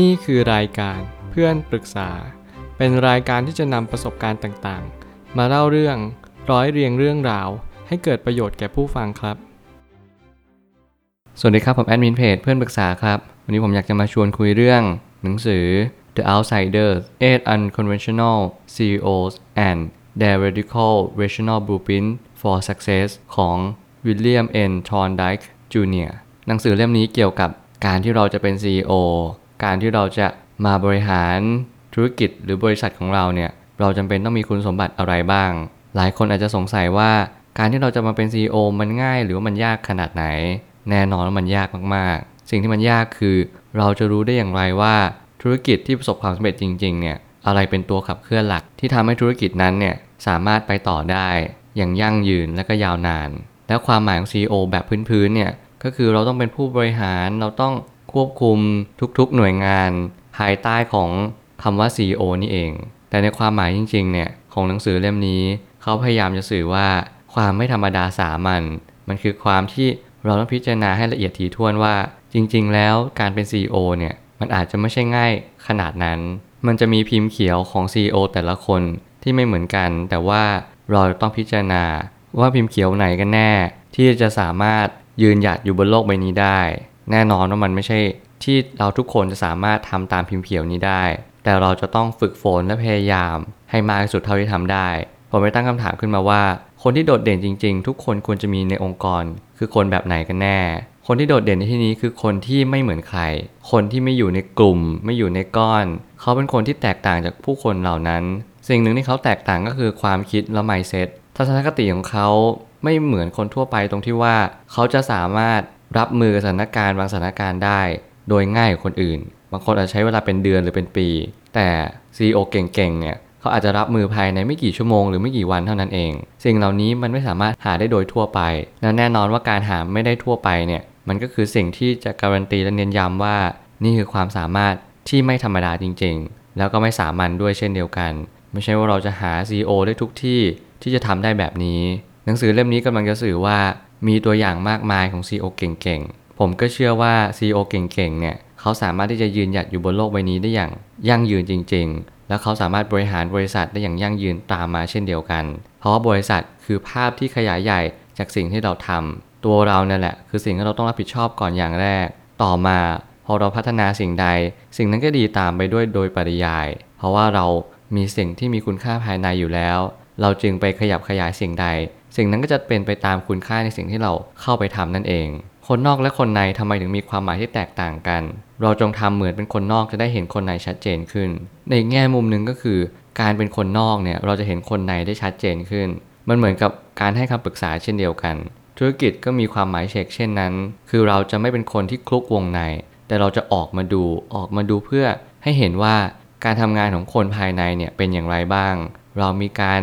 นี่คือรายการเพื่อนปรึกษา เป็นรายการที่จะนำประสบการณ์ต่างๆ มาเล่าเรื่องร้อยเรียงเรื่องราว ให้เกิดประโยชน์แก่ผู้ฟังครับ สวัสดีครับ ผมแอดมินเพจเพื่อนปรึกษาครับ วันนี้ผมอยากจะมาชวนคุยเรื่องหนังสือ The Outsiders 8 Unconventional CEOs and Their Radical Rational Blueprint for Success ของวิลเลียม N. Thorndike Jr. หนังสือเล่มนี้เกี่ยวกับการที่เราจะเป็น CEO การที่เราจะมาบริหารธุรกิจหรือบริษัทของเราเนี่ยเราจำเป็นต้องมีคุณสมบัติอะไรบ้าง หลายคนอาจจะสงสัยว่าการที่เราจะมาเป็น CEO มันง่ายหรือว่ามันยากขนาดไหน แน่นอนว่ามันยากมากๆ สิ่งที่มันยากคือ เราจะรู้ได้อย่างไรว่าธุรกิจที่ประสบความสำเร็จจริงๆเนี่ยอะไรเป็นตัวขับเคลื่อนหลักที่ทำให้ธุรกิจนั้นเนี่ยสามารถไปต่อได้ อย่างยั่งยืนและก็ยาวนาน และความหมายของ CEO แบบพื้นๆเนี่ยก็คือเราต้องเป็นผู้บริหารเราต้อง ควบคุมทุกๆหน่วยงาน ภายใต้ของคำว่า CEO นี่เอง แต่ในความหมายจริงๆเนี่ยของหนังสือเล่มนี้ เขาพยายามจะสื่อว่าความไม่ธรรมดาสามัญมันคือความที่เราต้องพิจารณาให้ละเอียดถี่ถ้วนว่า จริง ๆ แล้วการเป็น CEO เนี่ยมันอาจจะไม่ใช่ง่ายขนาดนั้น มันจะมีพิมพ์เขียวของ CEO แต่ละคนที่ไม่เหมือนกัน แต่ว่าเราต้องพิจารณาว่าพิมพ์เขียวไหนกันแน่ ที่จะสามารถยืนหยัดอยู่บนโลกใบนี้ได้ แน่นอนว่ามันไม่ใช่ที่เราทุกคนจะสามารถทำตามพิมพ์เขียวนี้ได้ แต่เราจะต้องฝึกฝนและพยายาม ให้มากที่สุดเท่าที่ทำได้ ผมไปตั้งคำถามขึ้นมาว่า คนที่โดดเด่นจริง ๆ ทุกคนควรจะมีในองค์กร คือคนแบบไหนกันแน่ คนที่โดดเด่นในที่นี้คือคนที่ไม่เหมือนใคร คนที่ไม่อยู่ในกลุ่ม ไม่อยู่ในก้อน เขาเป็นคนที่แตกต่างจากผู้คนเหล่านั้น สิ่งหนึ่งที่เขาแตกต่างก็คือความคิดและ mindset ทัศนคติของเขาไม่เหมือนคนทั่วไปตรงที่ว่า เขาจะสามารถ รับมือสถานการณ์บางสถานการณ์ได้ โดยง่ายกว่าคนอื่น บางคนอาจใช้เวลาเป็นเดือนหรือเป็นปี แต่ CEO เก่งๆเนี่ยเขาอาจจะรับมือภายในไม่กี่ชั่วโมงหรือไม่กี่วันเท่านั้นเอง สิ่งเหล่านี้มันไม่สามารถหาได้โดยทั่วไปและแน่นอนว่าการหาไม่ได้ทั่วไปเนี่ยมันก็คือสิ่งที่จะการันตีและเน้นย้ำว่า นี่คือความสามารถที่ไม่ธรรมดาจริง ๆ แล้วก็ไม่สามัญด้วยเช่นเดียวกัน ไม่ใช่ว่าเราจะหา CEO ได้ทุกที่ที่จะทำได้แบบนี้ หนังสือเล่มนี้กำลังจะสื่อว่า มีตัวอย่างมากมายของ CEO เก่งๆ ผมก็เชื่อว่า CEO เก่งๆ เนี่ย เขาสามารถที่จะยืนหยัดอยู่บนโลกใบนี้ได้อย่างยั่งยืนจริง ๆ แล้วเขาสามารถบริหารบริษัทได้อย่างยั่งยืนตามมาเช่นเดียวกัน เพราะว่าบริษัทคือภาพที่ขยายใหญ่จากสิ่งที่เราทำตัวเราเนี่ยแหละ คือสิ่งที่เราต้องรับผิดชอบก่อนอย่างแรก ต่อมาพอเราพัฒนาสิ่งใด สิ่งนั้นก็ดีตามไปด้วยโดยปริยาย เพราะว่าเรามีสิ่งที่มีคุณค่าภายในอยู่แล้ว เราจึงไปขยับขยายสิ่งใด สิ่งนั้นก็จะเป็นไปตามคุณค่าในสิ่งที่เราเข้าไปทำนั่นเอง คนนอกและคนในทำไมถึงมีความหมายที่แตกต่างกัน เราจงทำเหมือนเป็นคนนอกจะได้เห็นคนในชัดเจนขึ้น ในแง่มุมหนึ่งก็คือ การเป็นคนนอกเนี่ยเราจะเห็นคนในได้ชัดเจนขึ้น มันเหมือนกับการให้คำปรึกษาเช่นเดียวกัน ธุรกิจก็มีความหมายเชกเช่นนั้น คือเราจะไม่เป็นคนที่คลุกวงใน แต่เราจะออกมาดูออกมาดูเพื่อให้เห็นว่าการทำงานของคนภายในเนี่ยเป็นอย่างไรบ้าง เรามีการ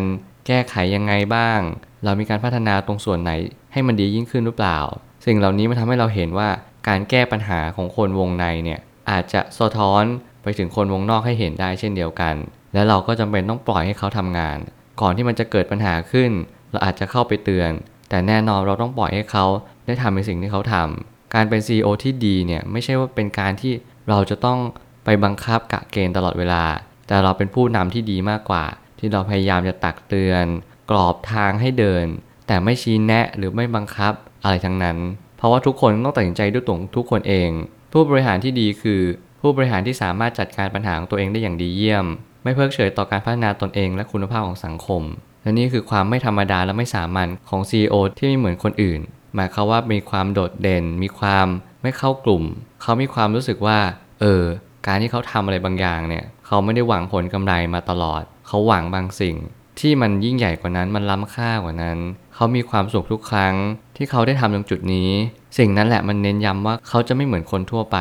แก้ไขยังไงบ้าง เรามีการพัฒนาตรงส่วนไหนให้มันดียิ่งขึ้นหรือเปล่า สิ่งเหล่านี้มันทำให้เราเห็นว่าการแก้ปัญหาของคนวงในเนี่ยอาจจะสะท้อนไปถึงคนวงนอกให้เห็นได้เช่นเดียวกัน และเราก็จำเป็นต้องปล่อยให้เขาทำงาน ก่อนที่มันจะเกิดปัญหาขึ้น เราอาจจะเข้าไปเตือน แต่แน่นอนเราต้องปล่อยให้เขาได้ทำในสิ่งที่เขาทำการเป็น CEO ที่ดีเนี่ยไม่ใช่ว่าเป็นการที่เราจะต้องไปบังคับกะเกณฑ์ตลอดเวลา แต่เราเป็นผู้นำที่ดีมากกว่า ที่เราพยายามจะตักเตือน กรอบทางให้เดิน แต่ไม่ชี้แนะหรือไม่บังคับอะไรทั้งนั้น เพราะว่าทุกคนต้องตัดสินใจด้วยตัวทุกคนเอง ผู้บริหารที่ดีคือ ผู้บริหารที่สามารถจัดการปัญหาของตัวเองได้อย่างดีเยี่ยม ไม่เพิกเฉยต่อการพัฒนาตนเองและคุณภาพของสังคม และนี่คือความไม่ธรรมดาและไม่สามัญของ CEO ที่ไม่เหมือนคนอื่น หมายความว่ามีความโดดเด่น มีความไม่เข้ากลุ่ม เขามีความรู้สึกว่า เออ การที่เขาทำอะไรบางอย่างเนี่ย เขาไม่ได้หวังผลกำไรมาตลอด เขาหวังบางสิ่ง ที่มันยิ่งใหญ่กว่านั้นมันล้ำค่ากว่านั้น เขามีความสุขทุกครั้ง ที่เขาได้ทำตรงจุดนี้ สิ่งนั้นแหละมันเน้นย้ำว่าเขาจะไม่เหมือนคนทั่วไป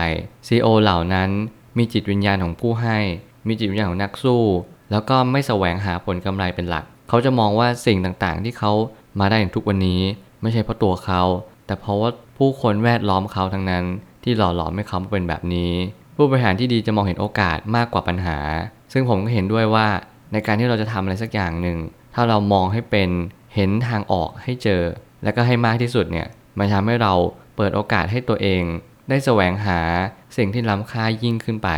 CEO เหล่านั้น มีจิตวิญญาณของผู้ให้ มีจิตวิญญาณของนักสู้ แล้วก็ไม่แสวงหาผลกำไรเป็นหลัก เขาจะมองว่าสิ่งต่างๆ ที่เขามาได้ถึงทุกวันนี้ ไม่ใช่เพราะตัวเขา แต่เพราะว่าผู้คนแวดล้อมเขาทั้งนั้น ที่หล่อหลอมให้เขาเป็นแบบนี้ ผู้บริหารที่ดีจะมองเห็นโอกาสมากกว่าปัญหา ซึ่งผมก็เห็นด้วยว่า ในการที่เราจะทำอะไรสักอย่างหนึ่ง ถ้าเรามองให้เป็นเห็นทางออกให้เจอ และก็ให้มากที่สุดเนี่ยมันทำให้เราเปิดโอกาสให้ตัวเอง ได้แสวงหาสิ่งที่ล้ำค่ายิ่งขึ้นไป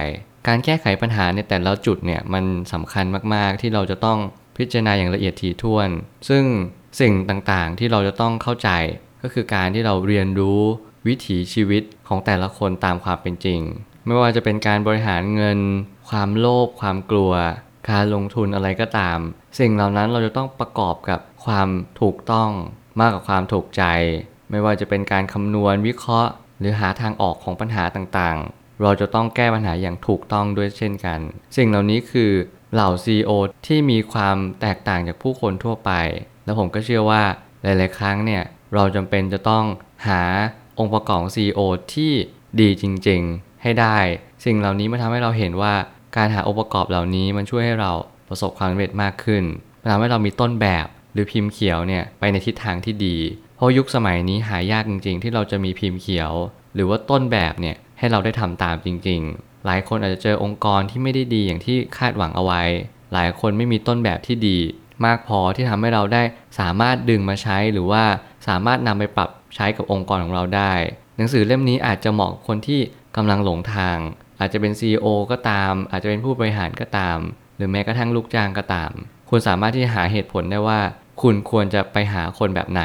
การแก้ไขปัญหาในแต่ละจุดเนี่ยมันสำคัญมากๆ ที่เราจะต้องพิจารณาอย่างละเอียดถี่ถ้วน ซึ่งสิ่งต่างๆที่เราจะต้องเข้าใจก็คือการที่เราเรียนรู้วิถีชีวิตของแต่ละคนตามความเป็นจริง ไม่ว่าจะเป็นการบริหารเงิน ความโลภความกลัว การลงทุนอะไรก็ตาม สิ่งเหล่านั้นเราจะต้องประกอบกับความถูกต้องมากกว่าความถูกใจ ไม่ว่าจะเป็นการคำนวณวิเคราะห์ หรือหาทางออกของปัญหาต่างๆ เราจะต้องแก้ปัญหาอย่างถูกต้องด้วยเช่นกัน สิ่งเหล่านี้คือเหล่า CEO ที่มีความแตกต่างจากผู้คนทั่วไป แล้วผมก็เชื่อว่าหลายๆ ครั้งเนี่ยเราจำเป็นจะต้องหาองค์ประกอบของ CEO ที่ดีจริง ๆ ให้ได้ สิ่งเหล่านี้มันทำให้เราเห็นว่า การหาองค์ประกอบเหล่านี้มันช่วยให้เราประสบความสำเร็จมากขึ้นมันทำให้เรามีต้นแบบหรือพิมพ์เขียวเนี่ยไปในทิศทางที่ดี เพราะยุคสมัยนี้หายากจริง ๆ ที่เราจะมีพิมพ์เขียว หรือว่าต้นแบบเนี่ยให้เราได้ทำตามจริง ๆ หลายคนอาจจะเจอองค์กรที่ไม่ได้ดีอย่างที่คาดหวังเอาไว้ หลายคนไม่มีต้นแบบที่ดี มากพอที่ทำให้เราได้สามารถดึงมาใช้หรือว่าสามารถนำไปปรับใช้กับองค์กรของเราได้ หนังสือเล่มนี้อาจจะเหมาะกับคนที่กำลังหลงทาง อาจจะเป็น CEO ก็ตาม อาจจะเป็นผู้บริหารก็ตาม หรือแม้กระทั่งลูกจ้างก็ตาม คุณสามารถที่จะหาเหตุผลได้ว่า คุณควรจะไปหาคนแบบไหน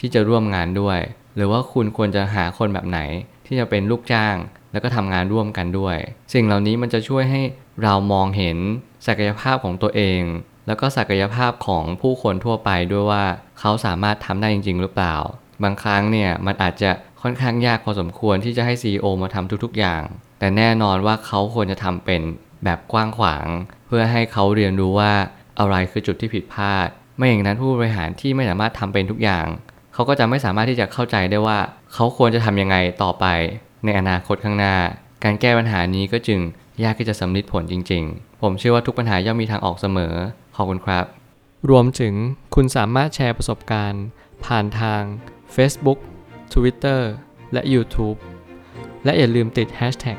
ที่จะร่วมงานด้วย หรือว่าคุณควรจะหาคนแบบไหนที่จะเป็นลูกจ้าง แล้วก็ทำงานร่วมกันด้วย สิ่งเหล่านี้มันจะช่วยให้เรามองเห็นศักยภาพของตัวเอง แล้วก็ศักยภาพของผู้คนทั่วไปด้วยว่าเขาสามารถทำได้จริง ๆ หรือเปล่า บางครั้งเนี่ยมันอาจจะค่อนข้างยากพอสมควรที่จะให้ CEO มาทำทุก ๆ อย่าง แต่แน่นอนว่าเขาควรจะทำเป็นแบบกว้างขวาง เพื่อให้เขาเรียนรู้ว่าอะไรคือจุดที่ผิดพลาด ไม่อย่างนั้นผู้บริหารที่ไม่สามารถทำเป็นทุกอย่าง เขาก็จะไม่สามารถที่จะเข้าใจได้ว่า เขาควรจะทำยังไงต่อไป ในอนาคตข้างหน้า การแก้ปัญหานี้ก็จึงยากที่จะสำลิดผลจริง ๆ ผมเชื่อว่าทุกปัญหาย่อมมีทางออกเสมอ ขอบคุณครับ รวมถึงคุณสามารถแชร์ประสบการณ์ ผ่านทาง Facebook Twitter และ YouTube และอย่าลืมติด Hashtag